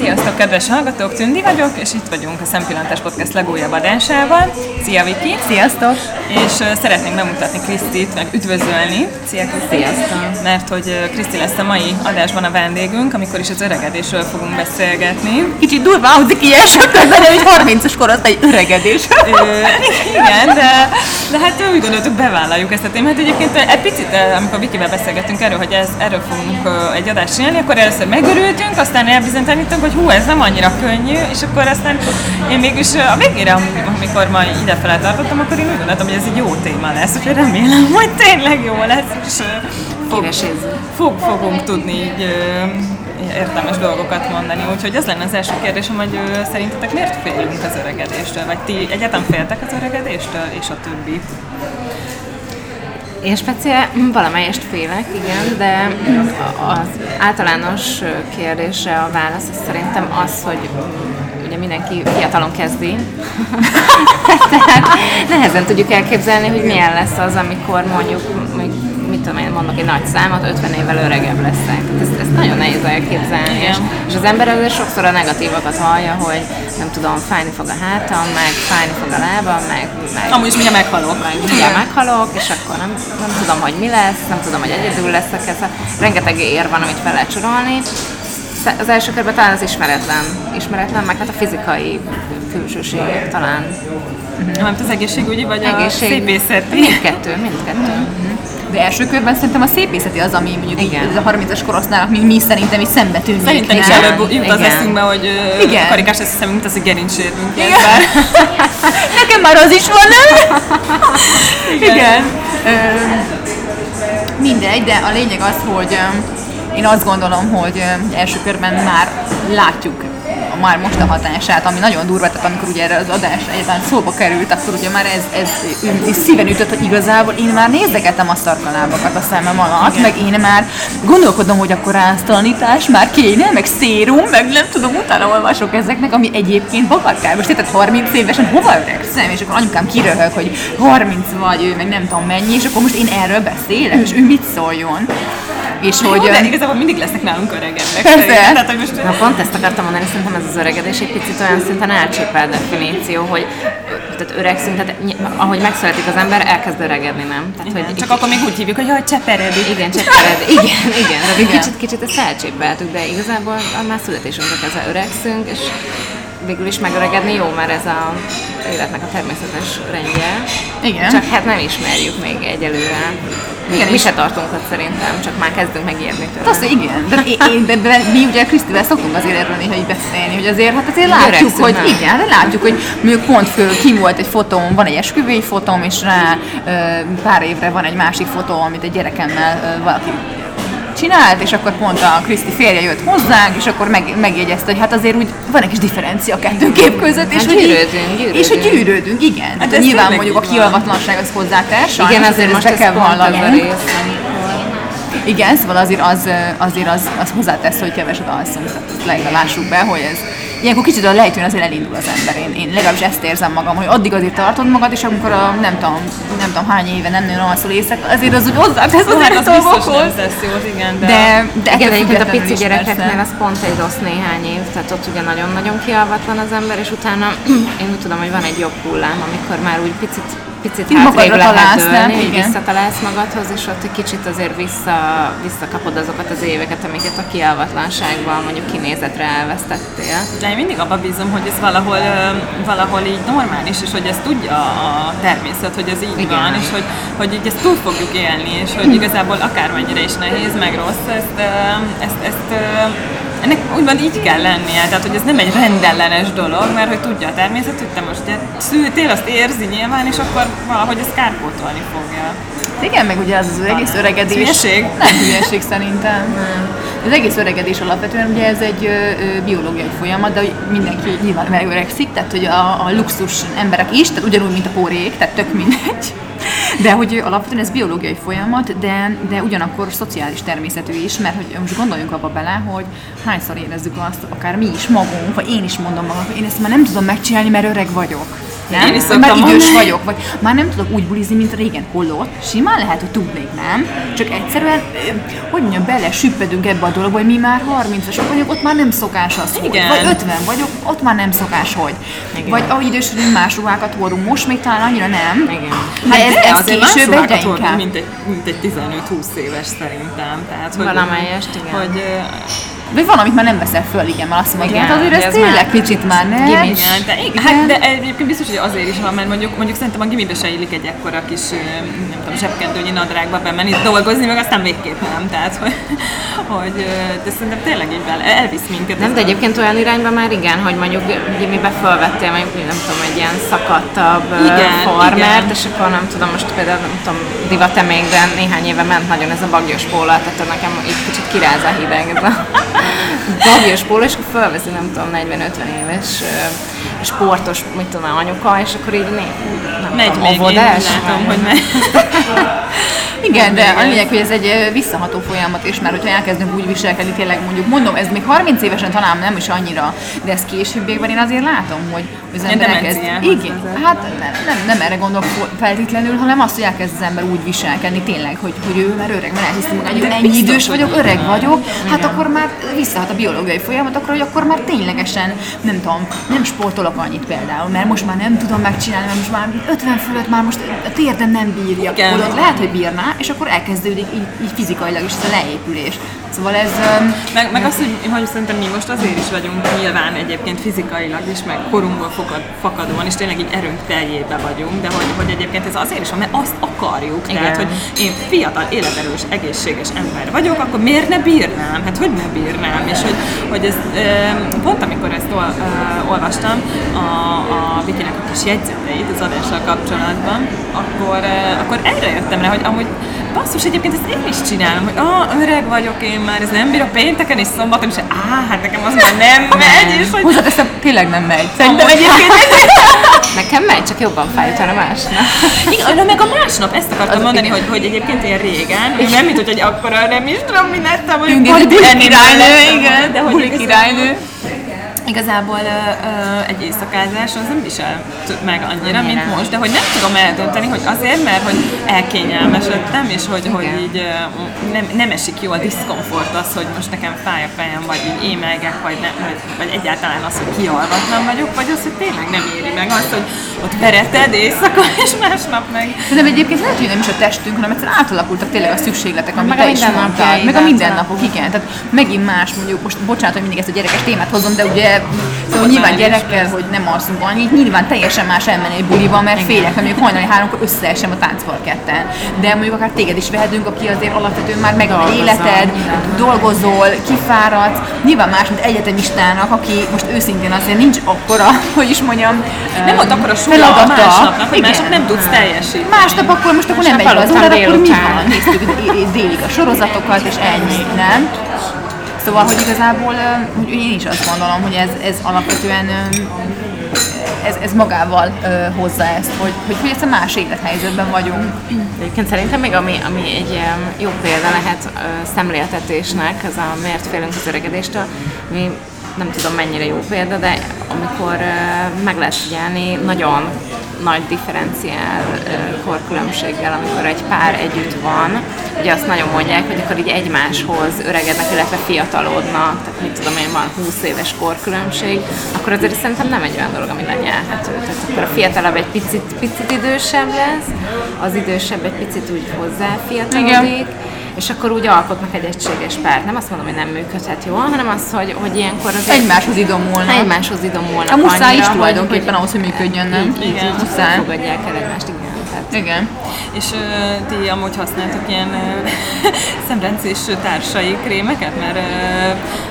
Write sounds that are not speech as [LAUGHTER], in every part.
Sziasztok, kedves hallgatók! Tündi vagyok, és itt vagyunk a Szempillantás Podcast legújabb adásával. Szia, Viki! Sziasztok! És uh, szeretnénk bemutatni Krisztit, meg üdvözölni. Szia, Kriszti! Sziasztok! Mert hogy uh, Kriszti lesz a mai adásban a vendégünk, amikor is az öregedésről fogunk beszélgetni. Kicsit durva hangzik ilyen közben, hogy 30-as korosztály egy öregedés. Ö, igen, de, de hát úgy gondoltuk, bevállaljuk ezt a témát. Egyébként egy picit, amikor Vikivel beszélgettünk erről, hogy ez, erről fogunk uh, egy adást csinálni, akkor először megörültünk, aztán elbizonytalanítottunk, hogy hú, ez nem annyira könnyű, és akkor aztán én mégis a végére, amikor ma idefele tartottam, akkor én úgy gondoltam, hogy ez egy jó téma lesz, úgyhogy remélem, [LAUGHS] hogy tényleg jó lesz, és fog, fog, fogunk tudni így értelmes dolgokat mondani. Úgyhogy ez lenne az első kérdésem, hogy szerintetek miért félünk az öregedéstől? Vagy ti egyetem féltek az öregedéstől, és a többi? Én speciál valamelyest félek, igen, de az általános kérdésre a válasz szerintem az, hogy ugye mindenki fiatalon kezdi. [LAUGHS] Tehát nehezen tudjuk elképzelni, hogy milyen lesz az, amikor mondjuk, tudom én, mondok egy nagy számot, 50 évvel öregebb leszek. Tehát ezt, ezt nagyon nehéz elképzelni. És, és az ember azért sokszor a negatívakat hallja, hogy nem tudom, fájni fog a hátam, meg fájni fog a lábam, meg... meg Amúgy is mindjárt meghalok. Meg mindjárt meghalok, és akkor nem, nem tudom, hogy mi lesz, nem tudom, hogy egyedül leszek. Ez a, rengeteg ér van, amit fel lehet sorolni az első körben talán az ismeretlen, ismeretlen, meg hát a fizikai külsőségek talán. Nem az egészségügyi, vagy Egészség... a szépészeti? Mindkettő, mindkettő. Uh-huh. De első körben szerintem a szépészeti az, ami mondjuk Igen. ez a 30-as korosztály, mi, mi szerintem is szembe tűnik. Szerintem is előbb jut az eszünkbe, hogy Igen. karikás lesz szemünk, mint az, hogy gerincsérünk. Igen. [LAUGHS] Nekem már az is van, nem? [LAUGHS] Igen. Igen. Ö, mindegy, de a lényeg az, hogy én azt gondolom, hogy első körben már látjuk már most a hatását, ami nagyon durva, tehát amikor ugye erre az adás egyáltalán szóba került, akkor ugye már ez, ez, ez szíven ütött, hogy igazából én már nézegetem a szarkalábakat a szemem alatt, Igen. meg én már gondolkodom, hogy akkor áztalanítás már kéne, meg szérum, meg nem tudom, utána olvasok ezeknek, ami egyébként bakarkás. Tehát 30 évesen hova öregszem, és akkor anyukám kiröhög, hogy 30 vagy, ő meg nem tudom mennyi, és akkor most én erről beszélek, és ő mit szóljon. És hogy... Jó, de igazából mindig lesznek nálunk öregebbek. Persze. Tehát, hogy most... Na pont ezt akartam mondani, szerintem ez az öregedés egy picit olyan szinten elcsépel definíció, hogy tehát öregszünk, tehát ahogy megszületik az ember, elkezd öregedni, nem? Tehát, igen, hogy csak akkor még úgy hívjuk, hogy jaj, cseperedik. Igen, cseperedik. [LAUGHS] Igen, igen, de igen. kicsit, kicsit ezt elcsépeltük, de igazából már születésünkre kezdve öregszünk, és végül is megöregedni jó, mert ez a életnek a természetes rendje. Igen. Csak hát nem ismerjük még egyelőre. Igen, mi se tartunk ott szerintem, csak már kezdünk megérni tőle. Azt, igen, de, én, de, de, mi ugye Krisztivel szoktunk azért erről néha így beszélni, hogy azért hát azért látjuk, hogy nem. igen, de látjuk, hogy mondjuk pont föl, ki volt egy fotóm, van egy esküvői fotóm, és rá pár évre van egy másik fotó, amit egy gyerekemmel valaki csinált, és akkor pont a Kriszti férje jött hozzánk, és akkor meg, megjegyezte, hogy hát azért úgy van egy kis differencia a kettő kép között, és hát hogy gyűrődünk, gyűrődünk. És hogy gyűrődünk, igen. Hát hát nyilván mondjuk a kialvatlanság az hozzátesz, igen, azért most be kell vallanunk. Igen, szóval azért az, azért az, az hozzátesz, hogy keveset alszunk, tehát lássuk be, hogy ez ilyenkor kicsit a lejtőn azért elindul az ember. Én, én legalábbis ezt érzem magam, hogy addig azért tartod magad, és amikor a nem tudom, nem tudom hány éve nem nagyon alszol éjszaka, azért az úgy hozzátesz azért hát az a dolgokhoz. igen, de... De, de igen, egyébként a pici gyerekeknél az pont egy rossz néhány év, tehát ott ugye nagyon-nagyon kialvatlan az ember, és utána [CLEARS THROAT] én úgy tudom, hogy van egy jobb hullám, amikor már úgy picit picit hátrébb lehet dőlni, nem? Igen. visszatalálsz magadhoz, és ott egy kicsit azért vissza, visszakapod azokat az éveket, amiket a kialvatlanságban mondjuk kinézetre elvesztettél. De én mindig abban bízom, hogy ez valahol, valahol így normális, és hogy ezt tudja a természet, hogy ez így Igen. van, és hogy, hogy így ezt túl fogjuk élni, és hogy igazából akármennyire is nehéz, meg rossz, ezt, ezt, ezt, ezt ennek úgymond így kell lennie, tehát hogy ez nem egy rendellenes dolog, mert hogy tudja a természet, hogy te most szültél, azt érzi nyilván, és akkor valahogy ezt kárpótolni fogja. Igen, meg ugye az az egész öregedés. Hülyeség? Nem hülyeség szerintem. Nem. Az egész öregedés alapvetően ugye ez egy ö, ö, biológiai folyamat, de mindenki nyilván megöregszik, tehát hogy a, a luxus emberek is, tehát ugyanúgy, mint a pórék, tehát tök mindegy. [LAUGHS] De hogy alapvetően ez biológiai folyamat, de, de ugyanakkor szociális természetű is, mert hogy most gondoljunk abba bele, hogy hányszor érezzük azt, akár mi is magunk, vagy én is mondom magam, hogy én ezt már nem tudom megcsinálni, mert öreg vagyok. Nem? Én is már idős mondani. vagyok, vagy már nem tudok úgy bulizni, mint régen. Holott simán lehet, hogy tudnék, nem? Csak egyszerűen, hogy mondjam, bele süppedünk ebbe a dologba, hogy mi már 30-asok vagyunk, ott már nem szokás az, hogy. Igen. Vagy 50 vagyok, ott már nem szokás, hogy. Igen. Vagy ahogy idősödünk, más ruhákat hordunk, most még talán annyira nem. Igen. De ez, de ez később egyre inkább. mint egy, mint egy 15-20 éves szerintem. Tehát, hogy, Valamelyest, igen. Hogy, Vagy van, amit már nem veszel föl, igen, mert azt mondod, hogy hát azért ez ez tényleg már kicsit már nem. Igen, de, igen. Hát, de egyébként biztos, hogy azért is van, mert mondjuk, mondjuk szerintem a gimibe se illik egy ekkora kis, nem tudom, zsebkendőnyi nadrágba bemenni dolgozni, meg aztán végképp nem. Tehát, hogy, hogy de szerintem tényleg így bele, elvisz minket. Nem, de egyébként olyan irányba már igen, hogy mondjuk gimibe felvettél mondjuk, nem tudom, egy ilyen szakadtabb Igen, formert, igen. és akkor nem tudom, most például nem tudom, divat még, de néhány éve ment nagyon ez a bagyos póla, tehát nekem itt kicsit kiráz a hideg ez a bagyos póla, és akkor felveszi, nem tudom, 40-50 éves sportos, mit tudom, anyuka, és akkor így né, nem megy tudom, még, én óvodás, látom, hogy megy. [LAUGHS] Igen, de a lényeg, hogy ez egy visszaható folyamat, és már hogyha elkezdünk úgy viselkedni, tényleg mondjuk, mondom, ez még 30 évesen talán nem is annyira, de ez későbbiekben én azért látom, hogy az ember elkezd... Igen, hát nem, nem, nem erre gondolok feltétlenül, hanem azt, hogy elkezd az ember úgy viselkedni tényleg, hogy, hogy ő már öreg, mert elhiszem, hogy De ennyi idős hogy vagyok, öreg vagyok, hát akkor már visszahat a biológiai folyamatokra, hogy akkor már ténylegesen, nem tudom, nem sportolok annyit például, mert most már nem tudom megcsinálni, mert most már 50 fölött már most a térdem nem bírja. Igen. Holott lehet, hogy bírná, és akkor elkezdődik így, így fizikailag is ez a leépülés. Szóval ez... Meg, meg az, hogy, hogy szerintem mi most azért is vagyunk nyilván egyébként fizikailag is, meg korunkból fakad, fakadóan, és tényleg így erőnk teljébe vagyunk, de hogy, hogy egyébként ez azért is van, mert azt akarjuk. Igen. Tehát, hogy én fiatal, életerős, egészséges ember vagyok, akkor miért ne bírnám? Hát hogy ne bírnám? És hogy, hogy ez, pont amikor ezt ol, olvastam, a, a Vikinek a kis jegyzeteit az adással kapcsolatban, akkor, akkor erre jöttem rá, hogy amúgy basszus, egyébként ezt én is csinálom, hogy ah, öreg vagyok én már, ez nem bír a pénteken és szombaton, és áh, hát nekem az már nem megy, és hogy Hozzáteszem, tényleg nem megy. Szerintem egyébként Nekem megy, csak jobban fáj utána másnap. Igen, na meg a másnap, ezt akartam Az- mondani, hogy, hogy egyébként én régen, hogy nem, mint hogy egy akkora nem is tudom, mi lettem, hogy enni királynő, igen, de hogy királynő. Igazából ö, ö, egy éjszakázás az nem visel meg annyira, Annyira. mint most, de hogy nem tudom eldönteni, hogy azért, mert hogy elkényelmesedtem, és hogy, hogy így nem, nem esik jó a diszkomfort az, hogy most nekem fáj a fejem, vagy így émelgek, vagy, ne, vagy, vagy egyáltalán az, hogy kialvatlan vagyok, vagy az, hogy tényleg nem éri meg azt, hogy ott vereted éjszaka, [LAUGHS] és másnap meg Szerintem egyébként lehet, hogy nem is a testünk, hanem egyszerűen átalakultak tényleg a szükségletek, amit te is mondtad. Meg a által. mindennapok, igen. Tehát megint más, mondjuk most bocsánat, hogy mindig ezt a gyerekes témát hozom, de ugye szóval nyilván már is, gyerekkel, hogy nem alszunk annyit, nyilván teljesen más elmenni egy buliba, mert félek, hogy mondjuk hajnali háromkor összeesem a táncfal ketten. De mondjuk akár téged is vehetünk, aki azért alapvetően már megvan a Dolgozol, életed, dolgozol, kifáradsz. Nyilván más, mint egyetemistának, aki most őszintén azért nincs akkora, [LAUGHS] hogy is mondjam, nem volt akkor a súlya a másnapnak, hogy másnap nem tudsz teljesíteni. Másnap akkor most akkor nem megy az órára, akkor mi van? Néztük dé- délig a sorozatokat, és ennyi, nem? Szóval, hogy igazából hogy én is azt gondolom, hogy ez, ez alapvetően ez, ez magával hozza ezt, hogy, hogy, hogy ezt a más élethelyzetben vagyunk. Egyébként szerintem még ami, ami egy jó példa lehet ö, szemléltetésnek, ez a miért félünk az öregedéstől, mi nem tudom mennyire jó példa, de amikor meg lehet figyelni nagyon nagy differenciál korkülönbséggel, amikor egy pár együtt van, ugye azt nagyon mondják, hogy akkor így egymáshoz öregednek, illetve fiatalodnak, tehát mit tudom én, van 20 éves korkülönbség, akkor azért szerintem nem egy olyan dolog, ami lenyelhető. Tehát akkor a fiatalabb egy picit, picit idősebb lesz, az idősebb egy picit úgy hozzá fiatalodik, és akkor úgy alkotnak egy egységes párt. Nem azt mondom, hogy nem működhet jól, hanem az, hogy, hogy ilyenkor az Egymáshoz idomulnak. egymáshoz idomulnak A muszáj annyira, is tulajdonképpen ahhoz, hogy működjön, nem? Így, így, így Muszáj. fogadják el egymást, igen. Tehát Igen. És ö, ti amúgy használtok ilyen ö, [LAUGHS] szemrencés társai krémeket, mert, ö,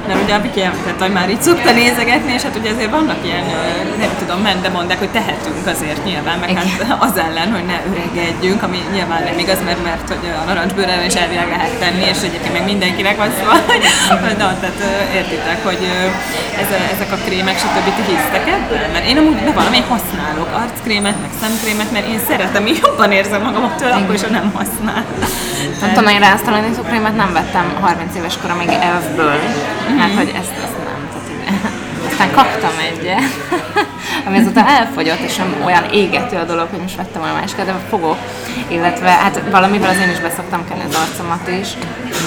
mert ugye a Viki említette, hogy már így szokta nézegetni, és hát ugye azért vannak ilyen, ö, nem tudom, de mondják, hogy tehetünk azért nyilván, meg hát [LAUGHS] az ellen, hogy ne öregedjünk, ami nyilván nem igaz, mert, mert hogy a narancsbőrrel is elvileg lehet tenni, és egyébként meg mindenkinek van szó, hogy [LAUGHS] na, tehát ö, értitek, hogy ö, ez, a- ezek a krémek, stb. ti hisztek ebben? Mert én amúgy bevallom, én használok arckrémet, meg szemkrémet, mert én szeretem, én jobban érzem magam attól, akkor is, ha nem használ. Nem tudom, én rásztalanító krémet nem vettem 30 éves koromig elfből, mert hogy ezt, ezt nem. Tehát így, aztán kaptam egyet, ami azóta elfogyott, és nem olyan égető a dolog, hogy most vettem olyan másikat, de fogok. Illetve hát valamivel az én is beszoktam kenni az arcomat is,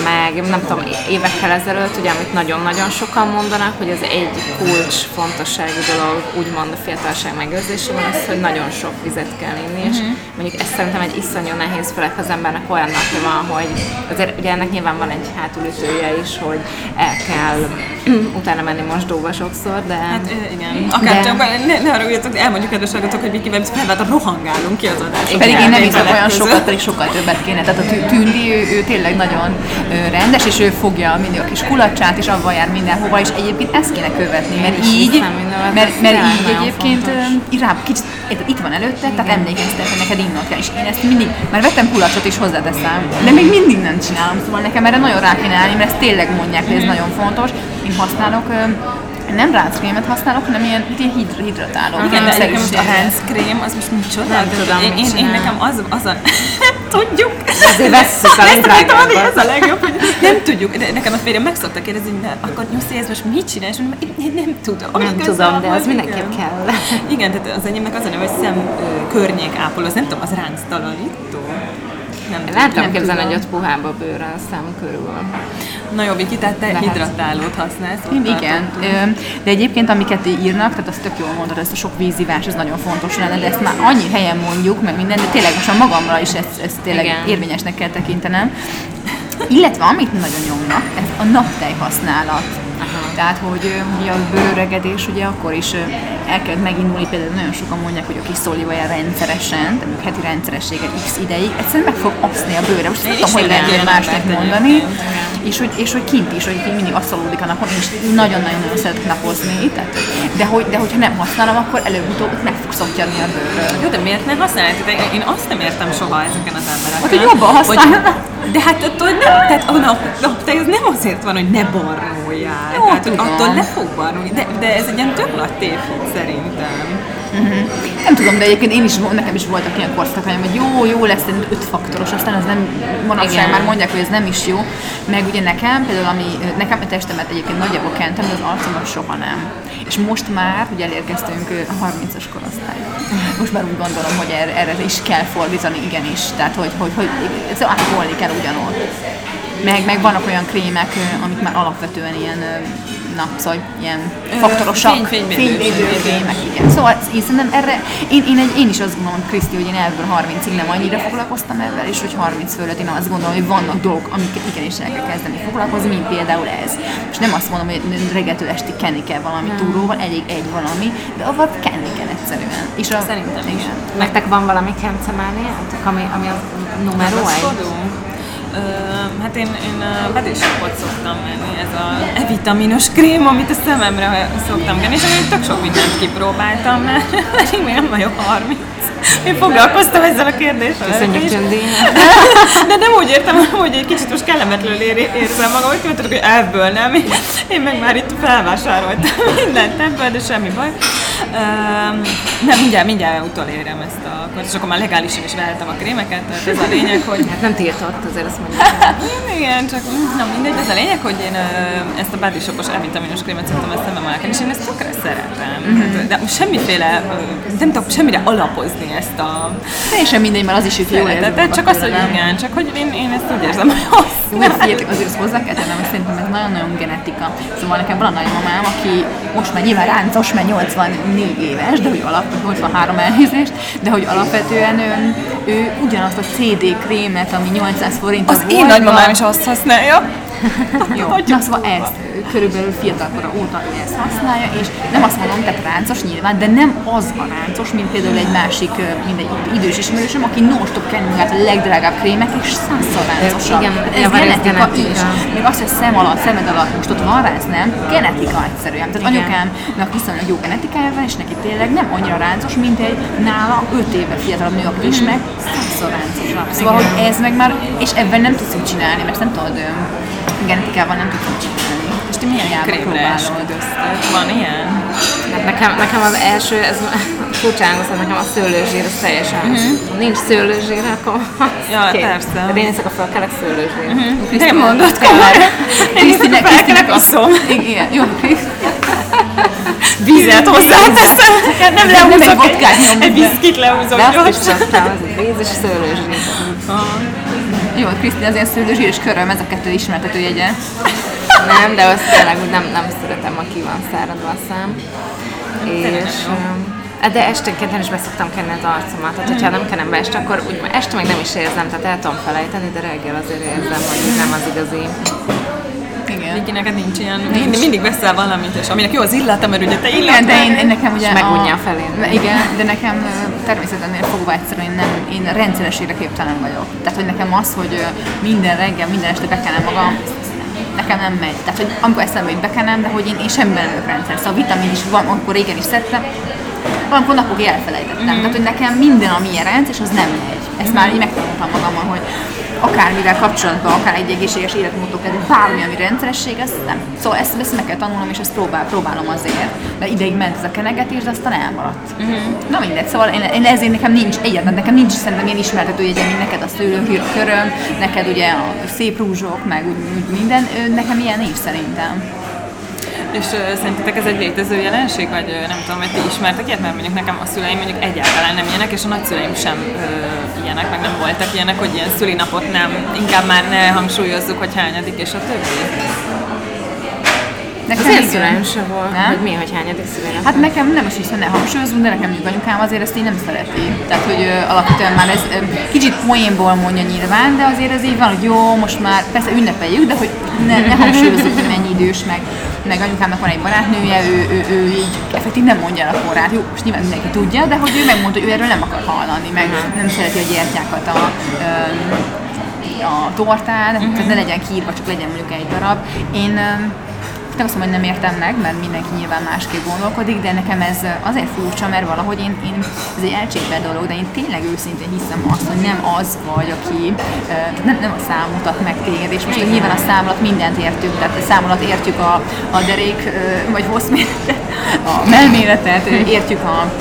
meg nem tudom, évekkel ezelőtt, ugye, amit nagyon-nagyon sokan mondanak, hogy ez egy kulcs fontosságú dolog, úgymond a fiatalság megőrzésében, az, hogy nagyon sok vizet kell inni, és uh-huh. mondjuk ez szerintem egy iszonyú nehéz, főleg az embernek olyan napja van, hogy azért ugye ennek nyilván van egy hátulütője is, hogy el kell [CLEARS THROAT] utána menni mosdóba sokszor, de... Hát igen, akár de... csak, ne, ne üljetek, elmondjuk kedves hallgatók, hogy Vikivel felvált rohangálunk ki az adást. Pedig én nem hiszem olyan sokat, pedig sokkal többet kéne. Tehát a Tündi, ő, ő tényleg nagyon rendes, és ő fogja mindig a kis kulacsát, és avval jár mindenhova, és egyébként ezt kéne követni, mert így, mert, mert így egyébként irább, kicsit, itt van előtte, tehát emlékeztek, hogy neked innod kell, és én ezt mindig, már vettem kulacsot is hozzáteszem, de még mindig nem csinálom, szóval nekem erre nagyon rá kéne állni, mert ezt tényleg mondják, hogy ez nagyon fontos. Én használok nem ránckrémet használok, hanem ilyen, ilyen hidr- hidratáló. Igen, de egyébként most a ránckrém, az most micsoda? Nem tudom, én, én, én, nekem az, az a... [LAUGHS] tudjuk! Azért vesszük a [LAUGHS] legdrágábbat. Ez a legjobb, hogy nem tudjuk. De nekem a férjem meg szokta kérdezni, hogy akkor Nyuszi, ez most mit csinál? És mondom, én nem tudom. Nem tudom, de az mindenképp kell. Igen, tehát az enyémnek az a neve, hogy szem környék ápoló, az nem tudom, az ránctalanító nem Nem tudom képzelni, hogy ott puhább a bőr a szám körül. Na jó, Viki, tehát te Lehet. hidratálót használsz? Én igen, de egyébként amiket írnak, tehát azt tök jól mondod, ez a sok vízivás, ez nagyon fontos lenne, de ezt már annyi helyen mondjuk, meg minden, de tényleg most a magamra is ezt, ezt tényleg igen. érvényesnek kell tekintenem. Illetve amit nagyon nyomnak, ez a naptej használat. Aha. Tehát, hogy ugye a bőregedés ugye akkor is el kell megindulni, például nagyon sokan mondják, hogy a kis szólivaja rendszeresen, de heti rendszeressége x ideig, egyszerűen meg fog apszni a bőre. Most nem tudom, hogy lehet másnak mondani. És hogy, és hogy kint is, hogy mindig asszalódik a napon, és nagyon-nagyon-nagyon szeretek napozni, tehát, de, hogy, de hogyha nem használom, akkor előbb-utóbb meg fog szokjadni a bőrről. Jó, de miért nem használod? Én azt nem értem soha ezeken az embereken. Hogy jobban használnak. De hát attól nem, tehát a nap, nap, ez nem azért van, hogy ne barnuljál. Jó, tehát tudom. attól le fog barnulni, de, de ez egy ilyen tök nagy tévhit szerintem. Uh-huh. Nem tudom, de egyébként én is, nekem is voltak ilyen korszakaim, hogy jó, jó lesz, de öt faktoros, aztán ez nem, manapság már mondják, hogy ez nem is jó. Meg ugye nekem, például ami, nekem a testemet egyébként nagyjából kentem, de az arcomat soha nem. És most már, ugye elérkeztünk a 30-as korosztályba. Most már úgy gondolom, hogy erre, erre is kell fordítani, igenis. Tehát, hogy, hogy, hogy, hogy ápolni kell ugyanott. Meg, meg vannak olyan krémek, amik már alapvetően ilyen na, szóval ilyen faktorosak, fényvédőkrémek, igen. Szóval én szerintem erre, én, én, egy, én is azt gondolom, Kriszti, hogy én ebből 30-ig nem annyira foglalkoztam ezzel, és hogy 30 fölött én azt gondolom, hogy vannak dolgok, amiket igenis el kell kezdeni foglalkozni, mint például ez. És nem azt mondom, hogy reggeltől esti kenni kell valami túróval, elég egy valami, de avval kenni kell egyszerűen. És a, Szerintem is. Nektek van valami kencemániátok, ami, ami a numero egy? Hát én, én vedéssapot szoktam menni, ez a E-vitaminos krém, amit a szememre szoktam kenni, és én tök sok mindent kipróbáltam, mert [LAUGHS] pedig még nem vagyok 30. Én foglalkoztam ezzel a kérdéssel. Köszönjük, Tündi. [LAUGHS] De nem úgy értem, hogy egy kicsit most kellemetlenül érzem magam, hogy tudod, hogy ebből nem. Én meg már itt felvásároltam [LAUGHS] mindent ebből, de semmi baj. Um, nem, mindjárt, mindjárt utolérem ezt a és akkor már legálisan is vehetem a krémeket, tehát ez a lényeg, hogy... Hát nem tiltott, azért azt mondjuk. Igen, csak nem mindegy, ez a lényeg, hogy én ezt a body shopos E-vitaminos krémet szoktam ezt szemem alá és én ezt tökre szeretem. Mm-hmm. De semmiféle, nem tudok semmire alapozni ezt a... Teljesen mindegy, mert az is, hogy jól érzem. Csak az, hogy igen, csak hogy én, én ezt úgy érzem, hogy azt Jó, figyeljetek, azért ezt hozzá kell tennem, szerintem ez nagyon-nagyon genetika. Szóval nekem van a nagymamám, aki most már nyilván ráncos, mert 84 éves, de hogy alap, 83 elnézést, de hogy alapvetően ő, ő ugyanazt a CD krémet, ami 800 forint Az volt, én nagymamám is azt használja. [LAUGHS] Jó, na szóval ezt körülbelül fiatalkora óta ő ezt használja, és nem azt mondom, tehát ráncos nyilván, de nem az a ráncos, mint például egy másik, mint egy idős ismerősöm, aki non-stop kenni magát a legdrágább krémek, és százszor ráncosabb. Igen, ez genetika is. Még azt, hogy szem alatt, szemed alatt most ott van ránc, nem? Genetika egyszerűen. Tehát anyukámnak viszonylag jó genetikája van, és neki tényleg nem annyira ráncos, mint egy nála 5 éve fiatalabb nő, aki is meg százszor ráncosabb. Szóval, hogy ez meg már, és ebben nem tudsz mit csinálni, mert nem tudod, genetikával nem tudsz mit csinálni ti milyen krémre esküdöztök? Van ilyen? Hát nekem, nekem az első, ez [LAUGHS] furcsán hogy nekem a szőlőzsír, az teljesen, mm-hmm. nincs szőlőzsír, akkor [LAUGHS] Ja, Ké. persze. De én éjszaka felkelek szőlőzsír. Mm-hmm. Te mondod, Krisztinek, Krisztinek iszom. Igen, jó, [LAUGHS] vizet hozzáteszem, nem lehúzok egy vodkát egy, nyomunk egy viszkit lehúzok De gyorsan. szoktam, az a víz és szőlőzsír. Jó, Kriszti azért szőlőzsír és köröm, ez a kettő ismertető jegye. Nem, de azt tényleg nem, nem szeretem, aki van száradva a szám. És, de esténként nem is beszoktam kenni az arcomat, tehát hogyha nem kenem be este, akkor úgy este meg nem is érzem, tehát el tudom felejteni, de reggel azért érzem, hogy nem az igazi. Igen. Neked nincs ilyen, mindig, mindig veszel valamit, és aminek jó az illata, mert ugye te Igen, illat de én, én nekem ugye... És megunja a felén. Igen, de nekem ö, természetemnél fogva egyszerűen én, nem, én rendszeresére képtelen vagyok. Tehát, hogy nekem az, hogy minden reggel, minden este bekenem magam, nekem nem megy. Tehát, hogy amikor eszembe jut bekenem, de hogy én, én semmiben nem rendszer. Szóval vitamin is van, akkor régen is szedtem, valamikor napokig elfelejtettem. Mm-hmm. Tehát, hogy nekem minden, ami ilyen rendszer, és az nem megy. Ezt már így megtanultam magamon, hogy akármivel kapcsolatban, akár egy egészséges életmódtól kezdve, bármi, ami rendszeresség, ezt nem. Szóval ezt, ezt meg kell tanulnom, és ezt próbál, próbálom azért. De ideig ment ez a kenegetés, de aztán elmaradt. Uh-huh. Na mindegy, szóval én, én, ezért nekem nincs, egyáltalán nekem nincs szerintem ilyen ismertető jegyem, mint neked a szőlőhír köröm, neked ugye a szép rúzsok, meg úgy, úgy minden, nekem ilyen nincs szerintem. És uh, szerintetek ez egy létező jelenség, vagy uh, nem tudom, hogy ti ismertek ilyet, mert mondjuk nekem a szüleim mondjuk egyáltalán nem ilyenek, és a nagyszüleim sem uh, ilyenek, meg nem voltak ilyenek, hogy ilyen szülinapot nem, inkább már ne hangsúlyozzuk, hogy hányadik, és a többi. Nekem Az én szüleim se volt, Nem? hogy mi, hogy hányadik szüleim. Hát nekem nem is hiszem, ne hangsúlyozunk, de nekem mondjuk anyukám azért ezt így nem szereti. Tehát, hogy ö, alapvetően már ez ö, kicsit poénból mondja nyilván, de azért ez így van, hogy jó, most már persze ünnepeljük, de hogy ne, ne hangsúlyozzuk, hogy mennyi idős, meg, meg anyukámnak van egy barátnője, ő, ő, ő így effektív nem mondja el a korát. Jó, most nyilván mindenki tudja, de hogy ő megmondta, hogy ő erről nem akar hallani, meg nem szereti a gyertyákat a, a tortán, tehát ne legyen kiírva, csak legyen mondjuk egy darab. Én nem azt mondom, hogy nem értem meg, mert mindenki nyilván másképp gondolkodik, de nekem ez azért furcsa, mert valahogy én, én ez egy elcsépelt dolog, de én tényleg őszintén hiszem azt, hogy nem az vagy, aki, nem, nem a szám mutat meg téged, és most nyilván a szám alatt mindent értünk, tehát a szám alatt értjük a, a derék, vagy hosszméretet, a melméretet, értjük a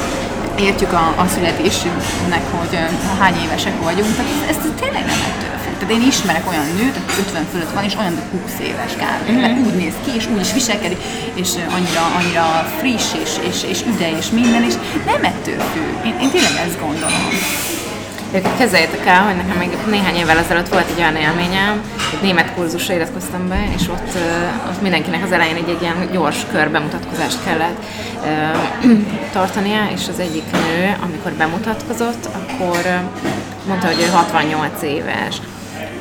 értjük a, a születésünknek, hogy hány évesek vagyunk, tehát ez, ez tényleg nem ettől. Tehát én ismerek olyan nőt, aki 50 fölött van, és olyan, mint 20 éves kb. Mm-hmm. Mert úgy néz ki, és úgy is viselkedik, és annyira, annyira friss, és, és, és üde, és minden, és nem ettől függ. Én, én tényleg ezt gondolom. Kezeljétek el, hogy nekem még néhány évvel ezelőtt volt egy olyan élményem, egy német kurzusra iratkoztam be, és ott, ott mindenkinek az elején egy, egy ilyen gyors körbemutatkozást kellett ö, [CLEARS THROAT] tartania, és az egyik nő, amikor bemutatkozott, akkor mondta, hogy ő 68 éves.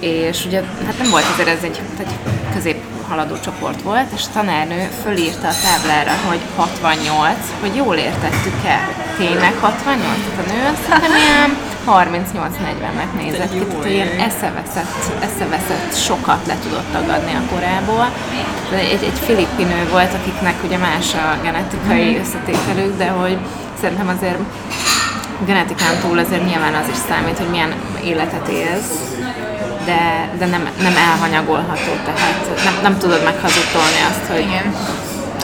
És ugye, hát nem volt azért ez egy, egy közép haladó csoport volt, és a tanárnő fölírta a táblára, hogy 68, hogy jól értettük-e, tényleg 68? Tehát a nő hiszem ilyen 38-40-nek nézett ki, tehát ilyen eszeveszett, eszeveszett sokat le tudott tagadni a korából. Egy, egy filippinő volt, akiknek ugye más a genetikai összetételük, de hogy szerintem azért genetikán túl azért nyilván az is számít, hogy milyen életet élsz, de, de nem, nem elhanyagolható, tehát nem, nem tudod meghazudtolni azt, hogy Igen.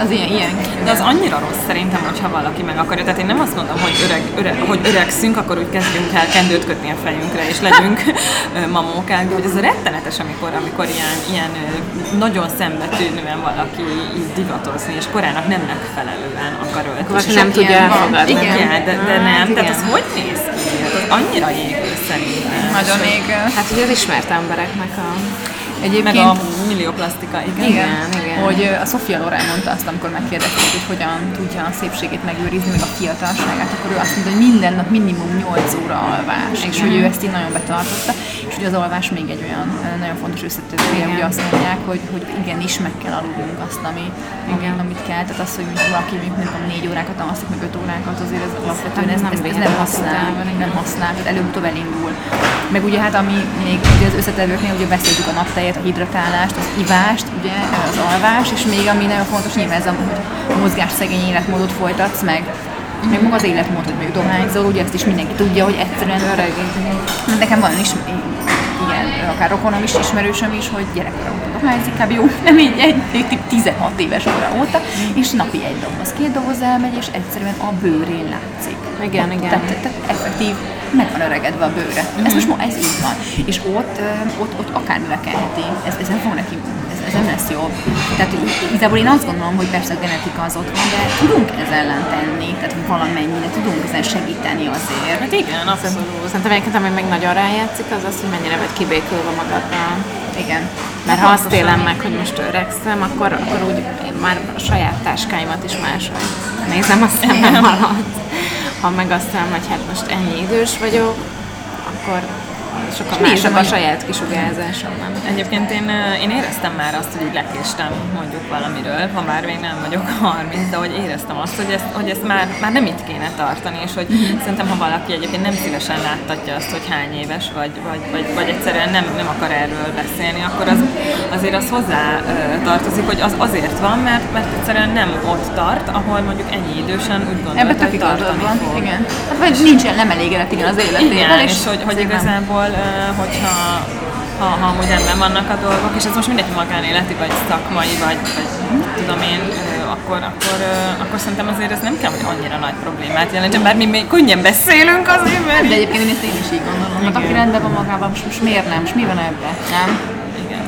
Az ilyen, ilyen. De az annyira rossz szerintem, hogyha valaki meg akarja. Tehát én nem azt mondom, hogy, öreg, öreg, hogy öregszünk, akkor úgy kezdjünk el kendőt kötni a fejünkre, és legyünk [LAUGHS] mamókák, de hogy ez a rettenetes, amikor, amikor ilyen, ilyen nagyon szembetűnően valaki így divatozni, és korának nem megfelelően akar öltözni. sok nem tudja elfogadni. Igen. De, de Hát nem. Tehát igen. az hogy néz ki? Annyira égő szerintem. Nagyon még... Hát ugye az ismert embereknek a... Meg Egyébként... a millióplasztika, igen. Igen, Igen, igen. hogy a Sofia Loren mondta azt, amikor megkérdezték, hogy hogyan tudja a szépségét megőrizni, meg a fiatalságát, akkor ő azt mondta, hogy minden nap minimum 8 óra alvás, és hogy ő ezt így nagyon betartotta, és hogy az alvás még egy olyan nagyon fontos összetevője, Igen. hogy azt mondják, hogy, hogy igenis meg kell aludnunk azt, ami, Igen. amit kell, tehát az, hogy valaki mondjuk nem tudom, 4 órákat alszik, meg 5 órákat, azért ez alapvetően ez, nem ez, ez nem használ, nem használ, tehát előbb-utóbb elindul. Meg ugye hát ami még ugye az összetevőknél ugye beszéltük a naptejet, a hidratálást, az ivást, ugye az alvás, és még ami nagyon fontos nyilván ez a, hogy mozgásszegény életmódot folytatsz meg, meg maga az életmód, hogy még dohányzol, ugye ezt is mindenki tudja, hogy egyszerűen öreg. Nekem van is, akár rokonom is, ismerősöm is, hogy gyerekkorom óta dohányzik, kb. jó, [LAUGHS] nem így egy, egy 16 éves kora óta, és napi egy doboz, két doboz elmegy, és egyszerűen a bőrén látszik. Igen, igen. Tehát, tehát effektív meg van öregedve a bőre. Ez most ma, ez így van. És ott, ott, ott akármi lekelheti. Ez, ez nem fog neki, ez, ez nem lesz jobb. Tehát igazából én azt gondolom, hogy persze a genetika az ott van, de tudunk ez ellen tenni, tehát valamennyire tudunk ezen segíteni azért. Hát igen, abszolút. Szerintem egyébként, ami még nagyon rájátszik, az az, hogy mennyire vagy kibékülve magaddal. Igen. Mert ha azt élem meg, hogy most öregszem, akkor, akkor úgy én már a saját táskáimat is máshogy nézem a szemem alatt. Ha meg azt hogy hát most ennyi idős vagyok, akkor És nézem, másabb a hogy- saját kisugárzásom, nem? Egyébként én, ö, én éreztem már azt, hogy így lekéstem mondjuk valamiről, ha már még nem vagyok 30, de hogy éreztem azt, hogy ezt, hogy ezt már, már nem itt kéne tartani, és hogy szerintem, ha valaki egyébként nem szívesen láttatja azt, hogy hány éves, vagy, vagy, vagy, vagy egyszerűen nem, nem akar erről beszélni, akkor az, azért az hozzá ö, tartozik, hogy az azért van, mert, mert egyszerűen nem ott tart, ahol mondjuk ennyi idősen úgy gondolta, tök hogy tartani van. fog. Igen. Hát vagy nincsen, nem elégedett igen az életével. Igen, és hogy, hogy nem. igazából, ö, hogyha ha, ha amúgy rendben vannak a dolgok, és ez most mindegy magánéleti, vagy szakmai, vagy, vagy tudom én, akkor, akkor, akkor szerintem azért ez nem kell, hogy annyira nagy problémát jelentsen, bár mi még könnyen beszélünk azért, mert... De egyébként én ezt én is így gondolom. Hát aki Igen. rendben van magában, most, most miért nem? Most mi van ebben? Nem? Igen.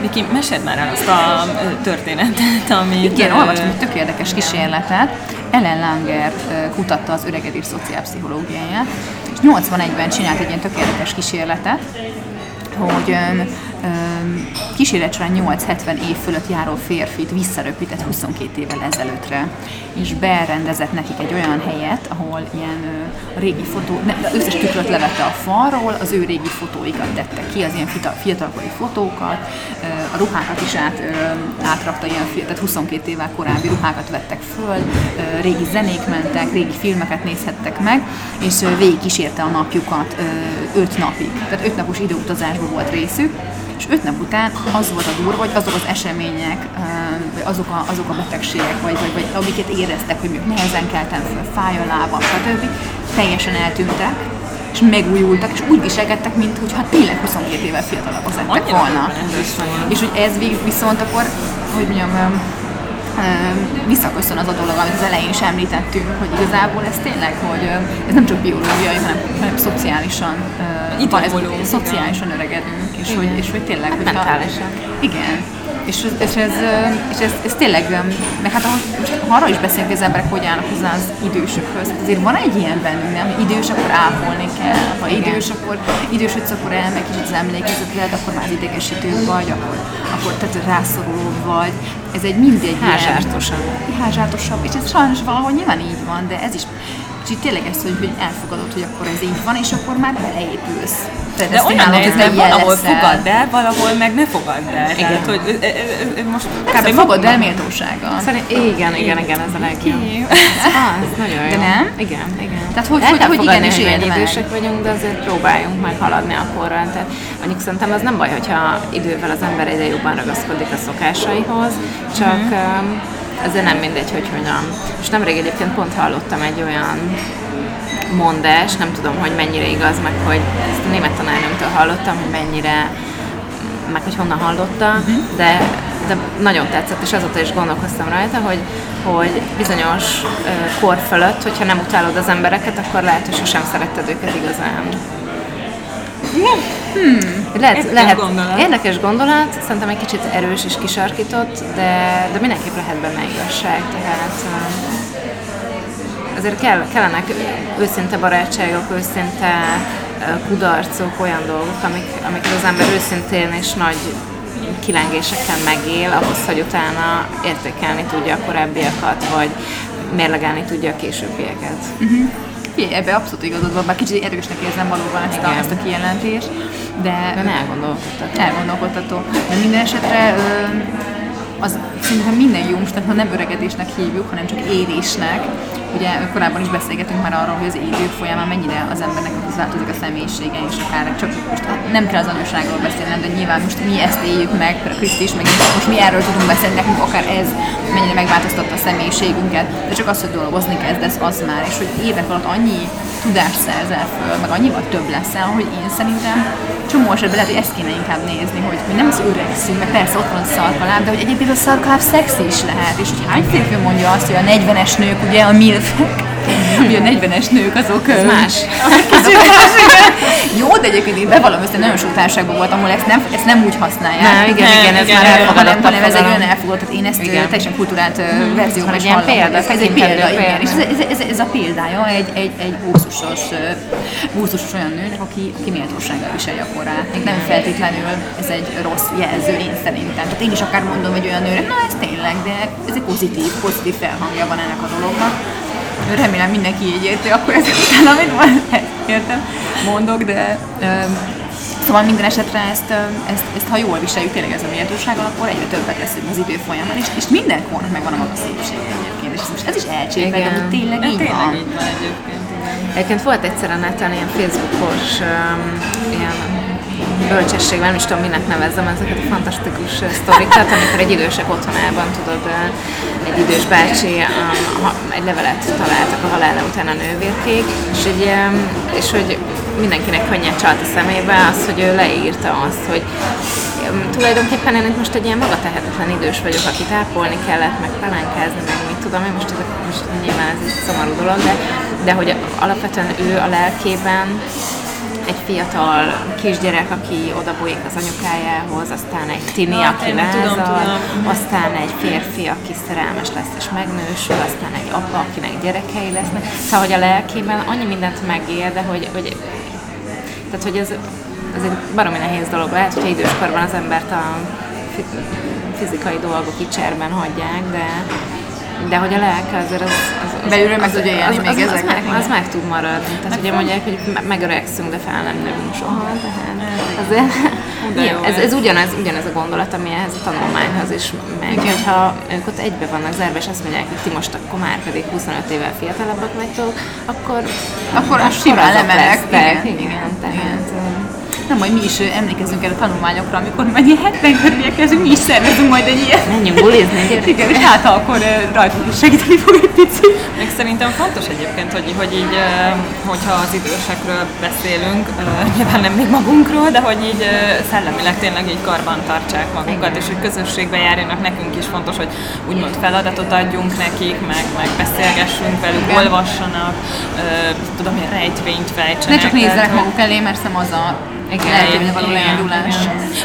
Viki, meséld már el azt a történetet, amit... Igen, ö, olvastam egy tök érdekes kísérletet. Ellen Langer kutatta az öregedés szociálpszichológiáját, és 81-ben csinált egy ilyen tök érdekes kísérletet, hogy kísérlet során 8-70 év fölött járó férfit visszaröpített 22 évvel ezelőttre, és berendezett nekik egy olyan helyet, ahol ilyen régi fotó, ne, összes tükröt levette a falról, az ő régi fotóikat tette ki, az ilyen fiatal, fiatalkori fotókat, a ruhákat is át, átrakta, ilyen, tehát 22 évvel korábbi ruhákat vettek föl, régi zenék mentek, régi filmeket nézhettek meg, és végig kísérte a napjukat 5 napig. Tehát 5 napos időutazásban volt részük, és öt nap után az volt a durva, hogy azok az események, vagy azok a, azok a betegségek, vagy, vagy, vagy amiket éreztek, hogy mondjuk nehezen keltem föl, fáj a lábam, stb. teljesen eltűntek, és megújultak, és úgy viselkedtek, mintha tényleg 22 évvel fiatalabbak lettek volna. És hogy ez vég- viszont akkor, hogy mondjam, visszaköszön az a dolog, amit az elején is említettünk, hogy igazából ez tényleg, hogy ez nem csak biológiai, hanem, hanem szociálisan, öm, van ez, szociálisan öregedünk, és hogy, és hogy tényleg, Hát mentálisan. igen. És, ez- és, ez, és ez, ez tényleg, meg hát ahogy most arra is beszélünk, hogy az emberek hogy állnak hozzá az idősökhöz. Hát azért van egy ilyen bennünk, nem? Idős, akkor ápolni kell. Ha idős, akkor idősödsz, akkor elmegy kicsit az emlékezeted, akkor már idegesítő vagy, akkor, akkor tehát rászoruló vagy. Ez egy mindegy Házsártosabb. házsártosabb, és ez sajnos valahol nyilván így van, de ez is Úgyhogy tényleg ez, hogy, hogy elfogadod, hogy akkor ez így van, és akkor már beleépülsz. Tehát De ezt olyan nehéz, ilyen valahol leszel. fogadd el, valahol meg ne fogadd el. Tehát, hogy ö, ö, ö, most Persze, kb. fogadd el méltósággal. Szerint, igen, igen, igen, ez a legjobb. Az [LAUGHS] nagyon jó. De nem? Igen, igen. Tehát hogy- hogy- hogy éld ilyen meg. idősek vagyunk, de azért próbáljunk meg haladni a korral. Tehát mondjuk szerintem az nem baj, hogyha idővel az ember egyre jobban ragaszkodik a szokásaihoz, csak Mhm. Azért nem mindegy, hogy hogyan. És nemrég egyébként pont hallottam egy olyan mondás, nem tudom, hogy mennyire igaz, meg hogy ezt a német tanárnőmtől hallottam, hogy mennyire meg hogy honnan hallotta, de, de nagyon tetszett, és azóta is gondolkoztam rajta, hogy, hogy bizonyos kor fölött, hogyha nem utálod az embereket, akkor lehet, hogy sosem szeretted őket igazán. Hmm. Lehet, Érdekes lehet, gondolat. Érdekes gondolat, szerintem egy kicsit erős és kisarkított, de, de mindenképp lehet benne igazság, tehát azért kell, kellenek őszinte barátságok, őszinte kudarcok, olyan dolgok, amik, amiket az ember őszintén és nagy kilengésekkel megél, ahhoz, hogy utána értékelni tudja a korábbiakat, vagy mérlegelni tudja a későbbieket. Figyelj, ebbe abszolút igazad van, bár kicsit erősnek érzem valóban ezt a, Igen. ezt a kijelentést, de, De ne elgondolkodtak. elgondolkodtató. De minden esetre az szerintem minden jó, most ha nem öregedésnek hívjuk, hanem csak érésnek. Ugye korábban is beszélgetünk már arról, hogy az idők folyamán mennyire az embernek az változik a személyisége, és akár csak most nem kell az anyaságról beszélnem, de nyilván most mi ezt éljük meg, Kriszti is, meg most mi erről tudunk beszélni, nekünk akár ez mennyire megváltoztatta a személyiségünket, de csak az, hogy dolgozni kezdesz, az már, és hogy évek alatt annyi tudást szerzel föl, meg annyival több leszel, hogy én szerintem csomó esetben lehet, hogy ezt kéne inkább nézni, hogy mi nem az öregszünk, mert persze ott van a szarkaláb, de hogy egyébként a szarkaláb szexi is lehet, és hogy hány férfi mondja azt, hogy a 40-es nők, ugye a milfek, Ugye a 40-es nők azok... Ez más. Kicsit más, igen. Jó, de egyébként én bevallom, hogy nagyon sok társaságban voltam, ahol ezt nem, ezt nem úgy használják. Nem, igen, Nem, igen, ez igen, már igen, hanem, elfogadott hanem ez egy olyan elfogadott, tehát én ezt Igen. igen. teljesen kulturált mm. verzióban is hallom. példa, ez, egy példa, igen. És ez, ez, ez, ez, a példája egy, egy, egy búszusos, búszusos olyan nőnek, aki, aki méltósággal viselje a korát. Még nem feltétlenül ez egy rossz jelző, én szerintem. Tehát én is akár mondom egy olyan nőnek, na ez tényleg, de ez egy pozitív, pozitív felhangja van ennek a dolognak. Remélem mindenki így érti, akkor ezek után, amit van, értem, mondok, de Szóval minden esetre ezt, ezt, ezt, ha jól viseljük tényleg ez a méltósággal, akkor egyre többet leszünk az idő folyamán, és, és minden kornak megvan a maga szépsége egyébként, és ez, most ez is elcsépel, Igen. de tényleg De így tényleg van. így van egyébként, igen. Egyébként volt egyszer a neten ilyen Facebookos um, ilyen bölcsesség, nem is tudom, minek nevezzem ezeket a fantasztikus uh, sztorikat, amikor egy idősek otthonában, tudod, uh, egy idős bácsi um, egy levelet találtak a halála után a nővérkék, és, egy, és hogy mindenkinek könnyen csalt a szemébe az, hogy ő leírta azt, hogy um, tulajdonképpen én most egy ilyen magatehetetlen idős vagyok, akit ápolni kellett, meg pelánkázni, meg mit tudom én, most, ezek, most nyilván ez egy szomorú dolog, de, de hogy alapvetően ő a lelkében egy fiatal kisgyerek, aki odabújik az anyukájához, aztán egy tini, Ah, aki lázad, aztán egy férfi, aki szerelmes lesz és megnősül, aztán egy apa, akinek gyerekei lesznek. Szóval, hogy a lelkében annyi mindent megél, de hogy, hogy tehát, hogy ez, ez egy baromi nehéz dolog lehet, hogyha időskorban az embert a fi- fizikai dolgok kicserben hagyják, de de hogy a lelke azért az, az, az Belülről meg tudja élni még az, az, ezeket, meg, az meg tud maradni. Tehát ugye mondják, hogy me- megöregszünk, de fel nem növünk soha. Tehát azért, De jó ez, ez. ugyanez, ugyanez a gondolat, ami ehhez a tanulmányhoz is megy. Hogyha ők ott egybe vannak zárva, és azt mondják, hogy ti most akkor már pedig 25 évvel fiatalabbak vagytok, akkor, Akkor az simán lemelek. lesztek. Igen, Igen, igen, tehát, Nem, majd mi is ö, emlékezzünk el a tanulmányokra, amikor majd ilyen 70 körüliek mi is szervezünk majd egy ilyet. Menjünk bulizni. Igen, és hát akkor rajtunk is segíteni fog egy picit. Még szerintem fontos egyébként, hogy, hogy így, hogyha az idősekről beszélünk, nyilván nem még magunkról, de hogy így szellemileg tényleg így karban tartsák magukat, és hogy közösségbe járjanak, nekünk is fontos, hogy úgymond feladatot adjunk nekik, meg, meg beszélgessünk velük, Igen. olvassanak, tudom én, rejtvényt fejtsenek. Ne csak nézzenek hogy- maguk elé, mert nem az a Igen, lelkében való leindulás.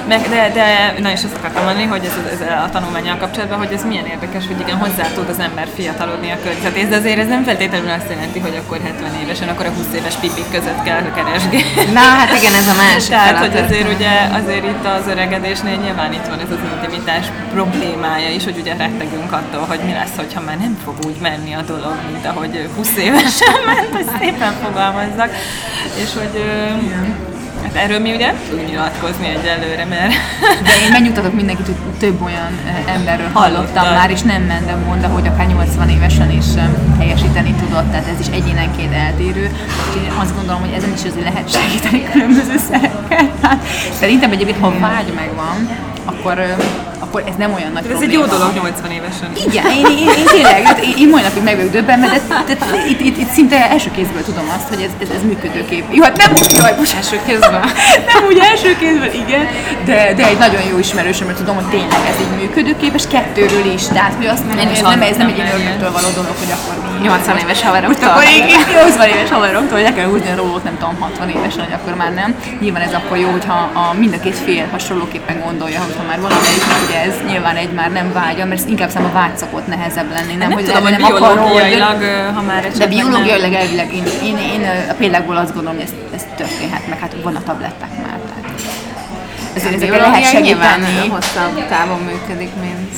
Meg, de, de, na és azt akartam mondani, hogy ez, ez a tanulmányal kapcsolatban, hogy ez milyen érdekes, hogy igen, hozzá tud az ember fiatalodni a környezetéhez, de azért ez nem feltétlenül azt jelenti, hogy akkor 70 évesen, akkor a 20 éves pipik között kell keresgélni. Na, hát igen, ez a másik Tehát, hogy azért ugye, azért itt az öregedésnél nyilván itt van ez az intimitás problémája is, hogy ugye rettegünk attól, hogy mi lesz, hogyha már nem fog úgy menni a dolog, mint ahogy 20 évesen ment, hogy szépen fogalmazzak. És hogy ö, hát erről mi ugye nem tudunk nyilatkozni egyelőre, mert De én megnyugtatok mindenkit, hogy több olyan ö, emberről hallottam Hallottad. már, és nem mentem mondta, hogy akár 80 évesen is helyesíteni tudott, tehát ez is egyénenként eltérő. És én azt gondolom, hogy ezen is azért lehet segíteni különböző szerekkel. Tehát szerintem egyébként, ha vágy megvan, akkor, ö, akkor ez nem olyan nagy ez probléma. egy jó dolog 80 évesen. Igen, én, én, én tényleg, én, én mai napig meg vagyok döbbenve, de, de, de itt, itt, itt, szinte első kézből tudom azt, hogy ez, ez, ez működőkép. Jó, hát nem úgy, jaj, bocsánat, Első kézben. [LAUGHS] nem úgy első kézből, igen, de, de egy nagyon jó ismerősömről tudom, hogy tényleg ez így működőképes, kettőről is, tehát hogy azt mondom, hogy ez nem, ez nem egy ördögtől való dolog, hogy akkor mi 80 éves most haveroktól. akkor én, én 80 éves haveroktól, hogy le kell húzni a rólót, nem tudom, 60 évesen, hogy akkor már nem. Nyilván ez akkor jó, hogyha a mind a két fél hasonlóképpen gondolja, hogyha már valamelyiknek ugye ez nyilván egy már nem vágya, mert inkább szám a vágy szokott nehezebb lenni, nem, Nem, hogy tudom, hogy nem hogy- biológiailag, ö, ha már de biológiailag elvileg én, én, én a példákból azt gondolom, hogy ez, ez történhet, meg hát van a tabletták már. Tehát. Ezért ezeket lehet Biológiai nyilván segíteni. hosszabb távon működik, mint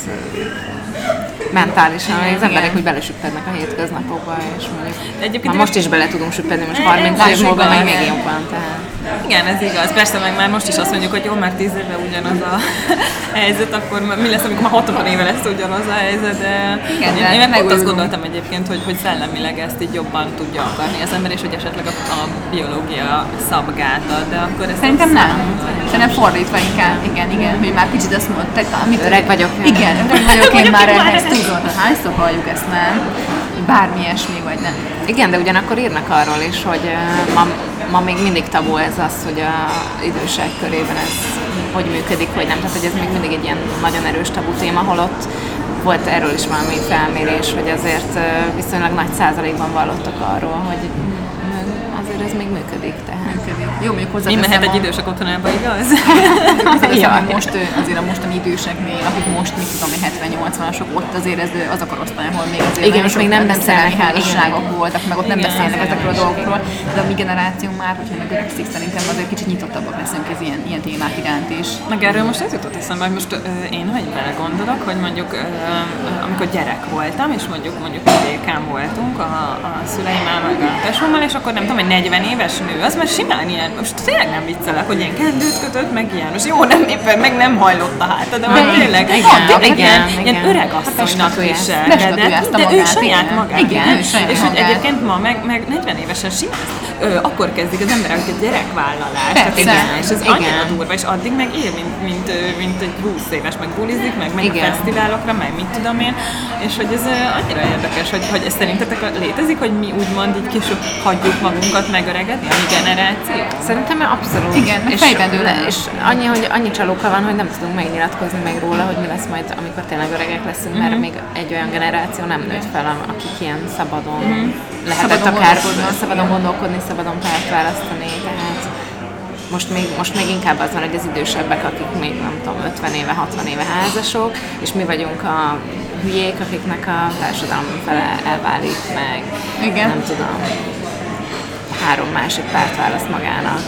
mentálisan, hogy az emberek úgy belesüppednek a hétköznapokba, és mondjuk Egyébként most is bele tudunk süppedni, most É, 30 év múlva meg még igen. jobban, tehát. Igen, ez igaz. Persze, meg már most is azt mondjuk, hogy jó, már 10 éve ugyanaz a [LAUGHS] helyzet, akkor mi lesz, amikor már 60 éve lesz ugyanaz a helyzet, de Igen, én, de én meg azt gondoltam egyébként, hogy, hogy szellemileg ezt így jobban tudja akarni az ember, és hogy esetleg a, a biológia szabgálta, de akkor ezt Szerintem nem. Szerintem fordítva inkább, igen, igen, hogy már kicsit azt mondtad, amit... Öreg vagyok. Igen, öreg vagyok, én már ehhez tudom, hányszor halljuk ezt nem? Bármi ilyesmi, vagy nem. Igen, de ugyanakkor írnak arról is, hogy ma, ma még mindig tabu ez az, hogy a idősek körében ez hogy működik, hogy nem. Tehát, hogy ez még mindig egy ilyen nagyon erős tabu téma, holott volt erről is valami felmérés, hogy azért viszonylag nagy százalékban vallottak arról, hogy azért ez még működik. Tehát. Jó, mondjuk Mi hozzáteszem mehet egy idősek otthonába, igaz? [LAUGHS] Ja. hogy most azért a mostani időseknél, akik most, mit tudom, én, 70-80-asok, ott azért ez az a korosztály, ahol még azért Igen, sok még nem beszélnek, házasságok voltak, meg ott nem Igen, beszélnek ezekről a dolgokról, de a mi generációnk már, hogyha megöregszik, szerintem azért kicsit nyitottabbak leszünk ez ilyen, ilyen témák iránt is. Meg erről most ez jutott eszembe, hogy most ö, én, hogy bele gondolok, hogy mondjuk amikor gyerek voltam, és mondjuk mondjuk vidéken voltunk a, a szüleimmel, meg a tesómmal, és akkor nem tudom, egy 40 éves nő, az már simán ilyen, most tényleg nem viccelek, hogy ilyen kendőt kötött, meg ilyen, most jó, nem éppen, meg nem hajlott a háta, de majd tényleg, igen, tényleg igen, ilyen, igen. ilyen öreg asszonynak viselkedett, de ő saját igen. magát. Igen, ő saját és hogy egyébként ma meg, meg 40 évesen simán, akkor kezdik az emberek egy gyerekvállalás. Persze. Tehát igen, és ez Igen. annyira durva, és addig meg él, mint, mint, mint egy 20 éves, meg bulizik, meg megy a Igen. fesztiválokra, meg mit tudom én, és hogy ez annyira érdekes, hogy, hogy ez szerintetek létezik, hogy mi úgymond így később hagyjuk magunkat megöregedni, a mi generáció? Szerintem abszolút. Igen, és, fejben dől el. és annyi, hogy annyi csalóka van, hogy nem tudunk megnyilatkozni meg róla, hogy mi lesz majd, amikor tényleg öregek leszünk, mert még egy olyan generáció nem nőtt fel, akik ilyen szabadon lehetett Szabadon akár gondolkodnak. szabadon gondolkodni, szabadon párt választani, tehát most még, most még inkább az van, hogy az idősebbek, akik még nem tudom, 50 éve, 60 éve házasok, és mi vagyunk a hülyék, akiknek a társadalom fele elválik meg. Igen. Nem tudom három másik párt választ magának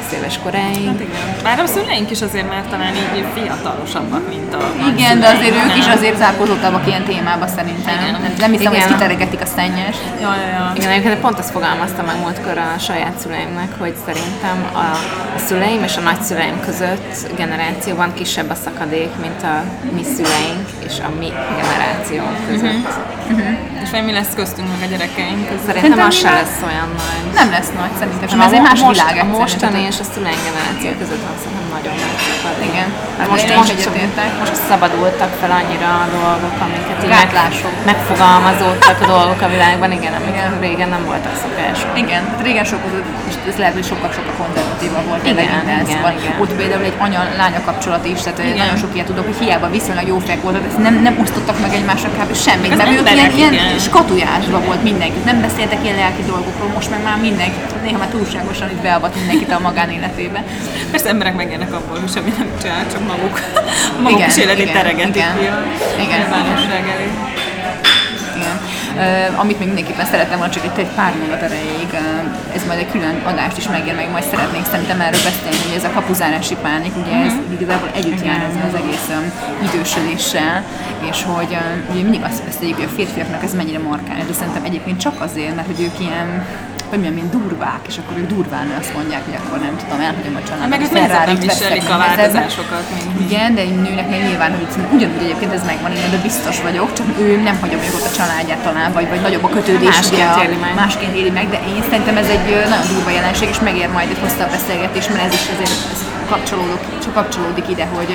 x éves koráig. Hát igen. Bár a szüleink is azért már talán így fiatalosabbak, mint a Igen, de azért ők is nem? azért zárkózottabbak ilyen témába szerintem. Igen. Nem, nem hiszem, hogy Igen. kiteregetik a szennyes. Ja, ja, ja. Igen, egyébként pont azt fogalmaztam meg múltkor a saját szüleimnek, hogy szerintem a, a szüleim és a nagyszüleim között generációban kisebb a szakadék, mint a mi szüleink és a mi generációnk között. És vagy mi lesz köztünk meg a gyerekeink? Szerintem Szerintem az se lesz olyan nagy. Nem lesz nagy szerintem, Nem, ez egy más most, világ a mostani és a szüleim generáció között van nagyon nagy szakadék. Igen. Hát Most én most, egyetértek. most szabadultak fel annyira a dolgok, amiket így meg, Gátlások. megfogalmazódtak a dolgok a világban, igen, amik Igen. régen nem voltak szokások. Igen, hát régen sok és ez lehet, hogy sokkal-sokkal konzervatívabb volt. Igen, minden, igen, szóval igen. Ott például egy anya-lánya kapcsolat is, tehát Igen. nagyon sok ilyet tudok, hogy hiába viszonylag jó fejek voltak, ezt nem, nem osztottak meg egymásra kb. semmit, mert ők ilyen, ilyen igen. skatujásban volt mindenki, nem beszéltek ilyen lelki dolgokról, most meg már mindenki, néha már túlságosan itt beavat mindenkit a magánéletébe. Persze emberek megjelennek abból, hogy semmi nem csinál, csak maguk, maguk Igen, is életét igen, teregetik igen. ki a Igen. nyilvánosság elé. Igen. Uh, amit még mindenképpen szerettem volna, csak egy, egy pár mondat erejéig, uh, ez majd egy külön adást is megér, meg majd szeretnénk szerintem erről beszélni, hogy ez a kapuzárási pánik, ugye ez igazából együtt jár ezzel az egész um, idősödéssel, és hogy um, ugye mindig azt beszéljük, hogy a férfiaknak ez mennyire markáns, de szerintem egyébként csak azért, mert hogy ők ilyen hogy milyen, mint durvák, és akkor ők durván azt mondják, hogy akkor nem tudom, elhagyom a családot. Meg ők nehezebben viselik a változásokat, mint mi. Igen, de egy nőnek meg nyilván, hogy ugyanúgy egyébként ez megvan, igen, de biztos vagyok, csak ő nem hagyja meg ott a családját talán, vagy, vagy nagyobb a kötődés. Másként ugye, éli meg. Másként éli meg, de én szerintem ez egy nagyon durva jelenség, és megér majd egy hosszabb beszélgetés, mert ez is azért ez kapcsolódik, csak kapcsolódik ide, hogy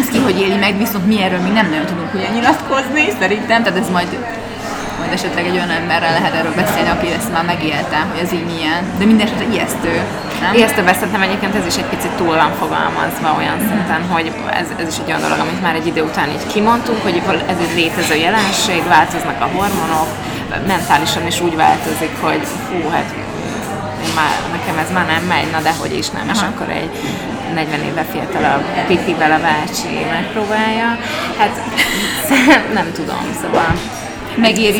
ez ki hogy éli meg, viszont mi erről még nem nagyon tudunk ugye nyilatkozni, szerintem, tehát ez majd esetleg egy olyan emberrel lehet erről beszélni, aki ezt már megélte, hogy ez így milyen. De minden esetre ijesztő, nem? Ijesztőbb szerintem egyébként ez is egy picit túl van fogalmazva olyan szinten, hogy ez, ez is egy olyan dolog, amit már egy idő után így kimondtunk, hogy ez egy létező jelenség, változnak a hormonok, mentálisan is úgy változik, hogy fú, hát már, nekem ez már nem megy, na de hogy is nem, és Aha. akkor egy 40 éve fiatalabb pipivel a bácsi megpróbálja. Hát [LAUGHS] nem tudom, szóval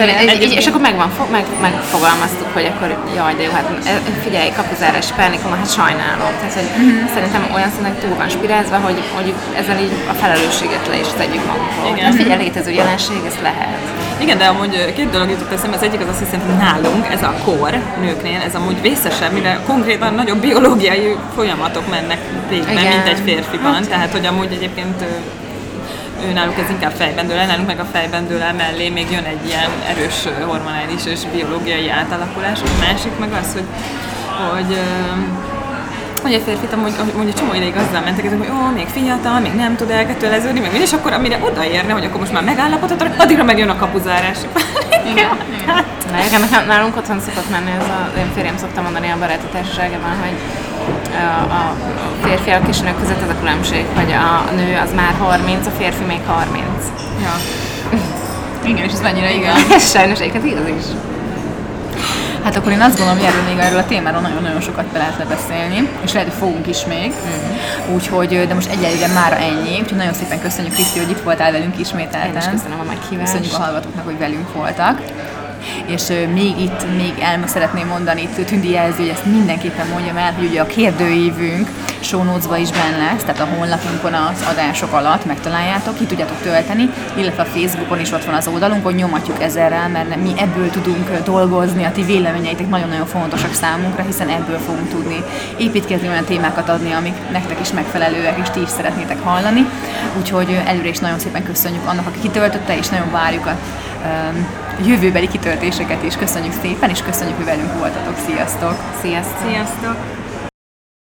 El. egy, egy, és akkor megvan, fo- meg, megfogalmaztuk, hogy akkor jaj, de jó, hát e, figyelj, kapuzárás pánikom, hát sajnálom. Tehát, hogy szerintem olyan szinten túl van spirázva, hogy, hogy ezzel így a felelősséget le is tegyük magunkról. Igen. Hát figyelj, létező jelenség, ez lehet. Igen, de amúgy két dolog jutott eszembe. Az egyik az azt hiszem, hogy nálunk ez a kor nőknél, ez amúgy vészesebb, mire konkrétan nagyobb biológiai folyamatok mennek végbe, mint egy férfiban. Tehát, hogy amúgy egyébként ő náluk ez inkább fejben dől el, nálunk meg a fejben dől el mellé még jön egy ilyen erős hormonális és biológiai átalakulás. A másik meg az, hogy, hogy hogy egy férfit amúgy, amúgy egy csomó ideig azzal mentek, hogy ó, még fiatal, még nem tud elköteleződni, meg és akkor amire odaérne, hogy akkor most már megállapodhatok, addigra megjön a kapuzárás. Igen. Na, igen, nekem- nálunk otthon szokott menni ez a, én férjem szokta mondani a baráti társaságban, hogy a, a férfiak és nők között az a különbség, hogy a nő az már 30, a férfi még 30. Ja. Igen, és ez mennyire igen. Ez [LAUGHS] sajnos egyébként igaz is. Hát akkor én azt gondolom, hogy erről még erről a témáról nagyon-nagyon sokat be lehetne beszélni, és lehet, hogy fogunk is még. Mm-hmm. Úgyhogy, de most egyelőre már ennyi. Úgyhogy nagyon szépen köszönjük, Kriszti, hogy itt voltál velünk ismételten. Én is köszönöm a meghívást. Köszönjük a hallgatóknak, hogy velünk voltak. És még itt, még el szeretném mondani, itt Tündi jelzi, hogy ezt mindenképpen mondjam el, hogy ugye a kérdőívünk show is benne lesz, tehát a honlapunkon az adások alatt megtaláljátok, ki tudjátok tölteni, illetve a Facebookon is ott van az hogy nyomatjuk ezerrel, mert mi ebből tudunk dolgozni, a ti véleményeitek nagyon-nagyon fontosak számunkra, hiszen ebből fogunk tudni építkezni, olyan témákat adni, amik nektek is megfelelőek, és ti is szeretnétek hallani. Úgyhogy előre is nagyon szépen köszönjük annak, aki kitöltötte, és nagyon várjuk a um, jövőbeli kitöltéseket is. Köszönjük szépen, és köszönjük, hogy velünk voltatok. Sziasztok! Sziasztok! Sziasztok!